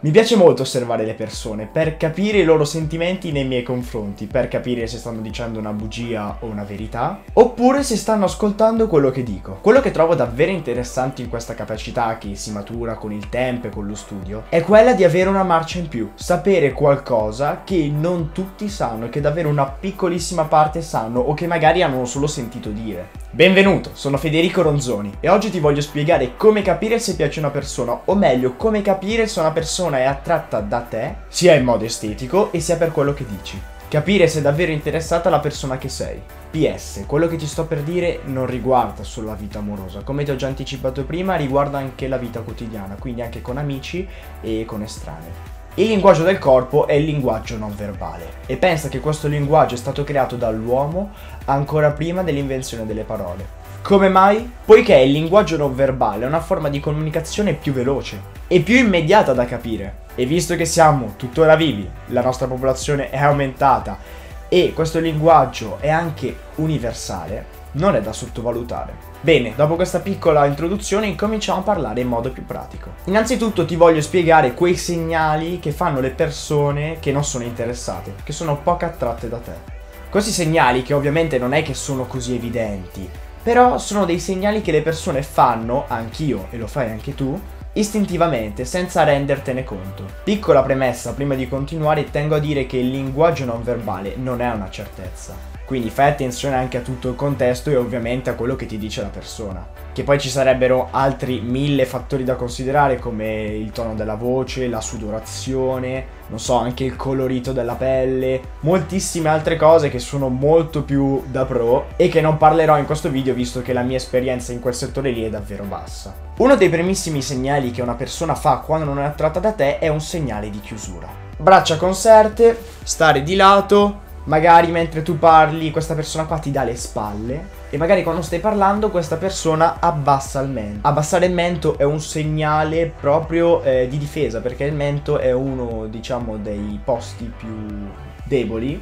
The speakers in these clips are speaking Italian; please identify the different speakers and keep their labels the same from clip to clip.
Speaker 1: Mi piace molto osservare le persone per capire i loro sentimenti nei miei confronti, per capire se stanno dicendo una bugia o una verità, oppure se stanno ascoltando quello che dico. Quello che trovo davvero interessante in questa capacità che si matura con il tempo e con lo studio è quella di avere una marcia in più, sapere qualcosa che non tutti sanno e che davvero una piccolissima parte sanno o che magari hanno solo sentito dire. Benvenuto, sono Federico Ronzoni e oggi ti voglio spiegare come capire se piace una persona, o meglio, come capire se una persona è attratta da te, sia in modo estetico e sia per quello che dici. Capire se è davvero interessata alla persona che sei. PS, quello che ti sto per dire non riguarda solo la vita amorosa, come ti ho già anticipato prima, riguarda anche la vita quotidiana, quindi anche con amici e con estranei. Il linguaggio del corpo è il linguaggio non verbale e pensa che questo linguaggio è stato creato dall'uomo ancora prima dell'invenzione delle parole. Come mai? Poiché il linguaggio non verbale è una forma di comunicazione più veloce e più immediata da capire. E visto che siamo tuttora vivi, la nostra popolazione è aumentata e questo linguaggio è anche universale, non è da sottovalutare. Bene, dopo questa piccola introduzione incominciamo a parlare in modo più pratico. Innanzitutto ti voglio spiegare quei segnali che fanno le persone che non sono interessate, che sono poco attratte da te. Questi segnali, che ovviamente non è che sono così evidenti, però sono dei segnali che le persone fanno, anch'io e lo fai anche tu, istintivamente, senza rendertene conto. Piccola premessa, prima di continuare, tengo a dire che il linguaggio non verbale non è una certezza. Quindi fai attenzione anche a tutto il contesto e ovviamente a quello che ti dice la persona. Che poi ci sarebbero altri mille fattori da considerare come il tono della voce, la sudorazione, non so, anche il colorito della pelle, moltissime altre cose che sono molto più da pro e che non parlerò in questo video visto che la mia esperienza in quel settore lì è davvero bassa. Uno dei primissimi segnali che una persona fa quando non è attratta da te è un segnale di chiusura. Braccia conserte, stare di lato, magari mentre tu parli questa persona qua ti dà le spalle e magari quando stai parlando questa persona abbassa il mento. Abbassare il mento è un segnale proprio eh, di difesa perché il mento è uno diciamo dei posti più deboli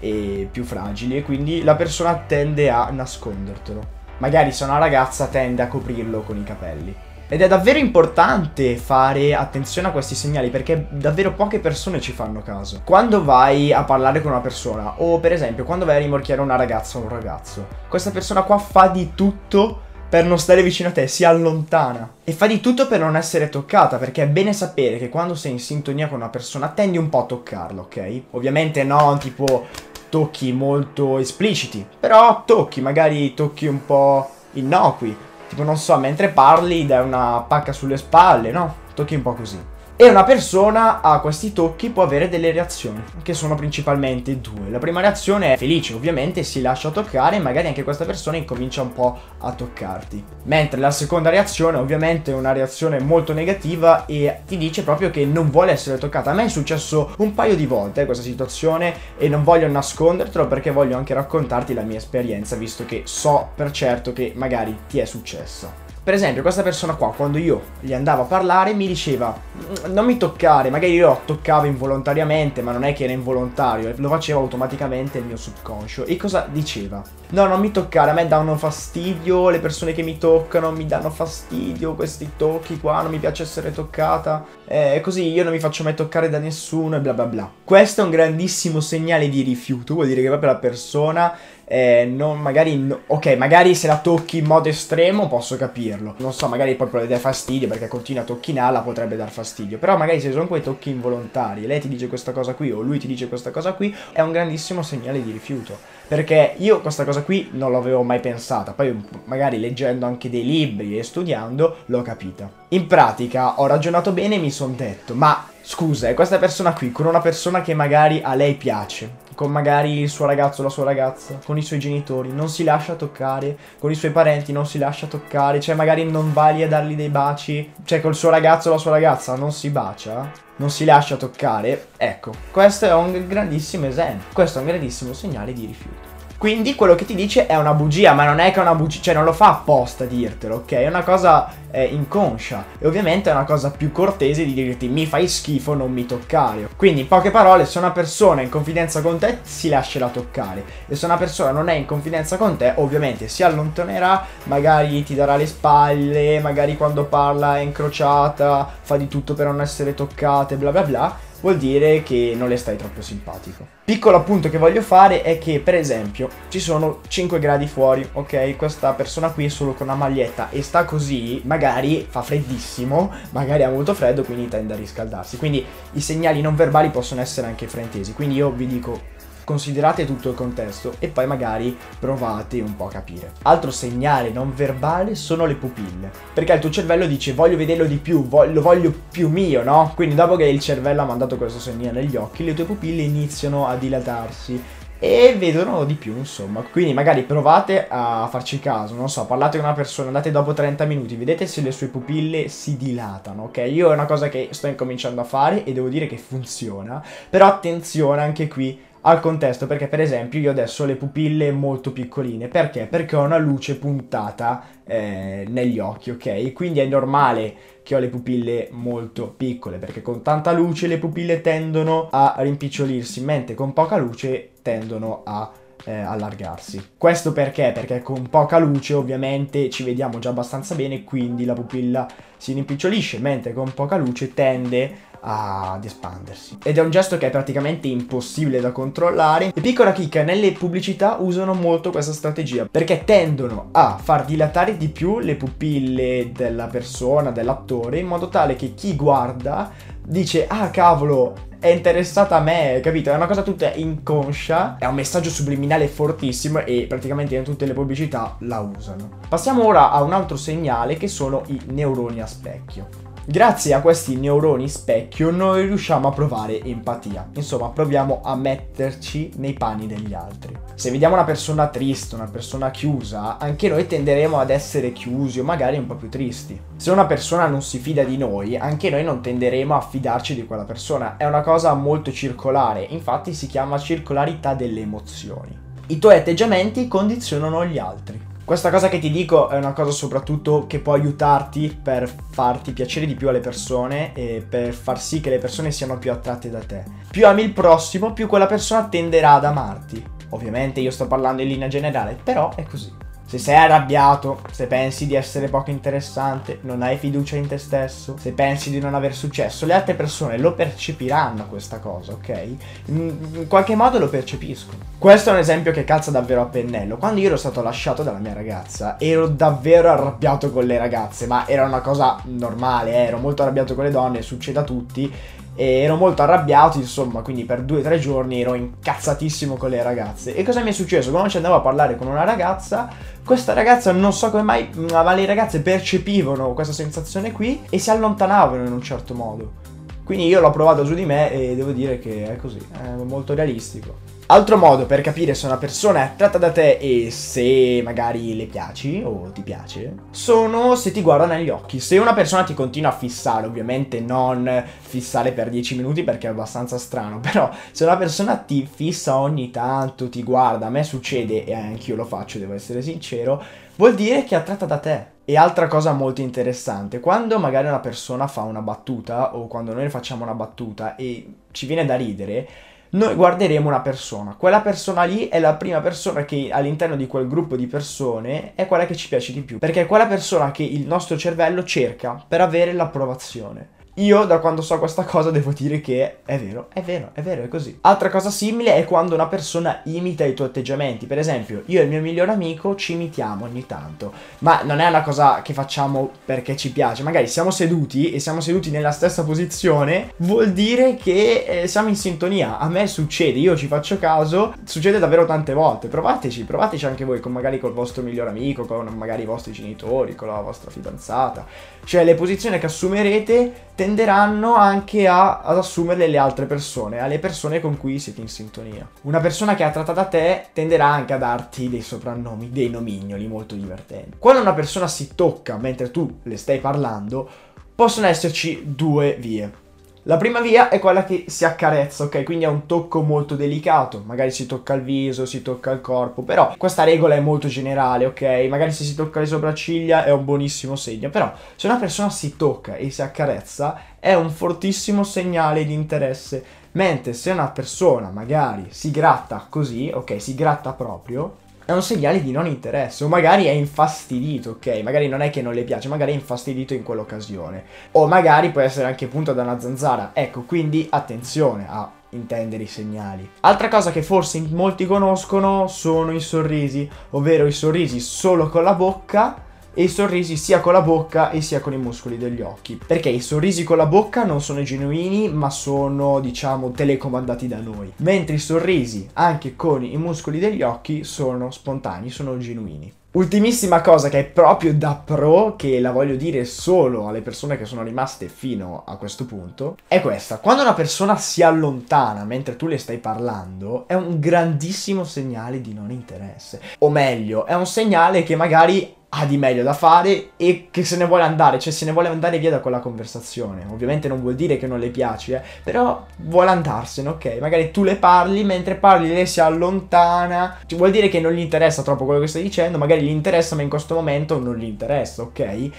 Speaker 1: e più fragili e quindi la persona tende a nascondertelo. Magari se una ragazza tende a coprirlo con i capelli. Ed è davvero importante fare attenzione a questi segnali perché davvero poche persone ci fanno caso. Quando vai a parlare con una persona o per esempio quando vai a rimorchiare una ragazza o un ragazzo, questa persona qua fa di tutto per non stare vicino a te, si allontana e fa di tutto per non essere toccata perché è bene sapere che quando sei in sintonia con una persona tendi un po' a toccarla, ok? Ovviamente no, tipo tocchi molto espliciti, però tocchi, magari tocchi un po' innocui Tipo, non so, mentre parli dai una pacca sulle spalle, no? Tocchi un po' così. E una persona a questi tocchi può avere delle reazioni, che sono principalmente due. La prima reazione è felice, ovviamente si lascia toccare e magari anche questa persona incomincia un po' a toccarti. Mentre la seconda reazione ovviamente è una reazione molto negativa e ti dice proprio che non vuole essere toccata. A me è successo un paio di volte questa situazione e non voglio nascondertelo perché voglio anche raccontarti la mia esperienza, visto che so per certo che magari ti è successa. Per esempio, questa persona qua, quando io gli andavo a parlare, mi diceva mm, non mi toccare, magari io toccavo involontariamente, ma non è che era involontario, lo faceva automaticamente il mio subconscio. E cosa diceva? No, non mi toccare, a me danno fastidio, le persone che mi toccano mi danno fastidio, questi tocchi qua, non mi piace essere toccata. Eh, così io non mi faccio mai toccare da nessuno e bla bla bla. Questo è un grandissimo segnale di rifiuto, vuol dire che proprio la persona eh, non magari ok magari se la tocchi in modo estremo posso capirlo non so magari proprio le dà fastidio perché continua a tocchinarla potrebbe dar fastidio però magari se sono quei tocchi involontari lei ti dice questa cosa qui o lui ti dice questa cosa qui è un grandissimo segnale di rifiuto perché io questa cosa qui non l'avevo mai pensata. Poi magari leggendo anche dei libri e studiando l'ho capita. In pratica ho ragionato bene e mi sono detto ma scusa è questa persona qui con una persona che magari a lei piace con magari il suo ragazzo o la sua ragazza, con i suoi genitori, non si lascia toccare, con i suoi parenti non si lascia toccare, cioè magari non va lì a dargli dei baci, cioè col suo ragazzo o la sua ragazza non si bacia, non si lascia toccare, ecco, questo è un grandissimo esempio, questo è un grandissimo segnale di rifiuto. Quindi quello che ti dice è una bugia, ma non è che è una bugia, cioè non lo fa apposta a dirtelo, ok? È una cosa eh, inconscia e ovviamente è una cosa più cortese di dirti mi fai schifo, non mi toccare. Quindi in poche parole, se una persona è in confidenza con te, si lascerà toccare e se una persona non è in confidenza con te, ovviamente si allontanerà, magari ti darà le spalle, magari quando parla è incrociata, fa di tutto per non essere toccate, bla bla bla vuol dire che non le stai troppo simpatico. Piccolo appunto che voglio fare è che, per esempio, ci sono 5 gradi fuori, ok? Questa persona qui è solo con una maglietta e sta così, magari fa freddissimo, magari ha molto freddo, quindi tende a riscaldarsi. Quindi i segnali non verbali possono essere anche fraintesi. Quindi io vi dico considerate tutto il contesto e poi magari provate un po' a capire. Altro segnale non verbale sono le pupille, perché il tuo cervello dice voglio vederlo di più, lo voglio più mio, no? Quindi dopo che il cervello ha mandato questo segnale negli occhi, le tue pupille iniziano a dilatarsi e vedono di più, insomma. Quindi magari provate a farci caso, non so, parlate con una persona, andate dopo 30 minuti, vedete se le sue pupille si dilatano, ok? Io è una cosa che sto incominciando a fare e devo dire che funziona, però attenzione anche qui al contesto perché per esempio io adesso ho le pupille molto piccoline perché? Perché ho una luce puntata eh, negli occhi ok quindi è normale che ho le pupille molto piccole perché con tanta luce le pupille tendono a rimpicciolirsi mentre con poca luce tendono a eh, allargarsi. Questo perché? Perché con poca luce ovviamente ci vediamo già abbastanza bene, quindi la pupilla si rimpicciolisce, mentre con poca luce tende ad espandersi. Ed è un gesto che è praticamente impossibile da controllare. E piccola chicca, nelle pubblicità usano molto questa strategia perché tendono a far dilatare di più le pupille della persona, dell'attore, in modo tale che chi guarda dice ah cavolo è interessata a me, capito? È una cosa tutta inconscia, è un messaggio subliminale fortissimo e praticamente in tutte le pubblicità la usano. Passiamo ora a un altro segnale che sono i neuroni a specchio. Grazie a questi neuroni specchio noi riusciamo a provare empatia. Insomma, proviamo a metterci nei panni degli altri. Se vediamo una persona triste, una persona chiusa, anche noi tenderemo ad essere chiusi o magari un po' più tristi. Se una persona non si fida di noi, anche noi non tenderemo a fidarci di quella persona. È una cosa molto circolare, infatti si chiama circolarità delle emozioni. I tuoi atteggiamenti condizionano gli altri. Questa cosa che ti dico è una cosa soprattutto che può aiutarti per farti piacere di più alle persone e per far sì che le persone siano più attratte da te. Più ami il prossimo, più quella persona tenderà ad amarti. Ovviamente io sto parlando in linea generale, però è così. Se sei arrabbiato, se pensi di essere poco interessante, non hai fiducia in te stesso, se pensi di non aver successo, le altre persone lo percepiranno questa cosa, ok? In qualche modo lo percepiscono. Questo è un esempio che calza davvero a pennello. Quando io ero stato lasciato dalla mia ragazza, ero davvero arrabbiato con le ragazze, ma era una cosa normale, eh? ero molto arrabbiato con le donne, succede a tutti e ero molto arrabbiato, insomma, quindi per due o tre giorni ero incazzatissimo con le ragazze. E cosa mi è successo? Quando ci andavo a parlare con una ragazza, questa ragazza non so come mai, ma le ragazze percepivano questa sensazione qui e si allontanavano in un certo modo. Quindi io l'ho provato su di me e devo dire che è così, è molto realistico. Altro modo per capire se una persona è attratta da te e se magari le piaci o ti piace sono se ti guarda negli occhi. Se una persona ti continua a fissare, ovviamente non fissare per 10 minuti perché è abbastanza strano, però se una persona ti fissa ogni tanto, ti guarda, a me succede e anch'io lo faccio, devo essere sincero, vuol dire che è attratta da te. E altra cosa molto interessante, quando magari una persona fa una battuta o quando noi facciamo una battuta e ci viene da ridere, noi guarderemo una persona. Quella persona lì è la prima persona che all'interno di quel gruppo di persone è quella che ci piace di più. Perché è quella persona che il nostro cervello cerca per avere l'approvazione. Io da quando so questa cosa devo dire che è vero, è vero, è vero, è così. Altra cosa simile è quando una persona imita i tuoi atteggiamenti. Per esempio, io e il mio migliore amico ci imitiamo ogni tanto, ma non è una cosa che facciamo perché ci piace. Magari siamo seduti e siamo seduti nella stessa posizione, vuol dire che eh, siamo in sintonia. A me succede, io ci faccio caso, succede davvero tante volte. Provateci, provateci anche voi, con magari col vostro migliore amico, con magari i vostri genitori, con la vostra fidanzata. Cioè le posizioni che assumerete tenderanno anche a, ad assumerle le altre persone, alle persone con cui siete in sintonia. Una persona che è attratta da te tenderà anche a darti dei soprannomi, dei nomignoli molto divertenti. Quando una persona si tocca mentre tu le stai parlando, possono esserci due vie. La prima via è quella che si accarezza, ok? Quindi è un tocco molto delicato, magari si tocca il viso, si tocca il corpo, però questa regola è molto generale, ok? Magari se si tocca le sopracciglia è un buonissimo segno, però se una persona si tocca e si accarezza è un fortissimo segnale di interesse, mentre se una persona magari si gratta così, ok? Si gratta proprio, è un segnale di non interesse o magari è infastidito, ok? Magari non è che non le piace, magari è infastidito in quell'occasione o magari può essere anche punto da una zanzara. Ecco, quindi attenzione a intendere i segnali. Altra cosa che forse molti conoscono sono i sorrisi, ovvero i sorrisi solo con la bocca e i sorrisi sia con la bocca e sia con i muscoli degli occhi. Perché i sorrisi con la bocca non sono genuini, ma sono, diciamo, telecomandati da noi. Mentre i sorrisi anche con i muscoli degli occhi sono spontanei, sono genuini. Ultimissima cosa che è proprio da pro, che la voglio dire solo alle persone che sono rimaste fino a questo punto, è questa. Quando una persona si allontana mentre tu le stai parlando, è un grandissimo segnale di non interesse. O meglio, è un segnale che magari ha di meglio da fare e che se ne vuole andare, cioè se ne vuole andare via da quella conversazione. Ovviamente non vuol dire che non le piaci, eh, però vuole andarsene, ok? Magari tu le parli, mentre parli lei si allontana, cioè, vuol dire che non gli interessa troppo quello che stai dicendo, magari gli interessa ma in questo momento non gli interessa, ok?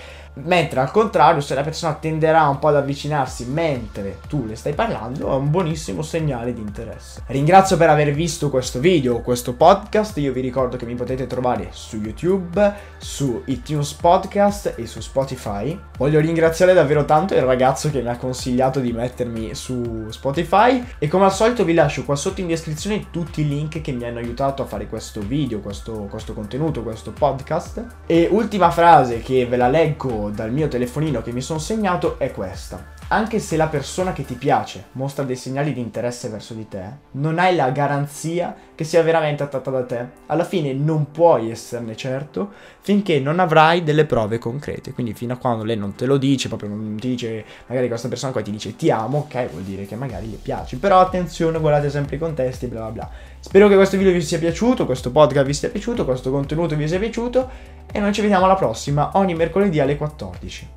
Speaker 1: Mentre al contrario, se la persona tenderà un po' ad avvicinarsi mentre tu le stai parlando, è un buonissimo segnale di interesse. Ringrazio per aver visto questo video, questo podcast. Io vi ricordo che mi potete trovare su YouTube, su iTunes Podcast e su Spotify. Voglio ringraziare davvero tanto il ragazzo che mi ha consigliato di mettermi su Spotify. E come al solito vi lascio qua sotto in descrizione tutti i link che mi hanno aiutato a fare questo video, questo, questo contenuto, questo podcast. E ultima frase che ve la leggo dal mio telefonino che mi sono segnato è questa. Anche se la persona che ti piace mostra dei segnali di interesse verso di te, non hai la garanzia che sia veramente attratta da te. Alla fine non puoi esserne certo finché non avrai delle prove concrete. Quindi fino a quando lei non te lo dice, proprio non ti dice, magari questa persona qua ti dice ti amo, ok, vuol dire che magari le piaci. Però attenzione, guardate sempre i contesti, bla bla bla. Spero che questo video vi sia piaciuto, questo podcast vi sia piaciuto, questo contenuto vi sia piaciuto e noi ci vediamo alla prossima, ogni mercoledì alle 14.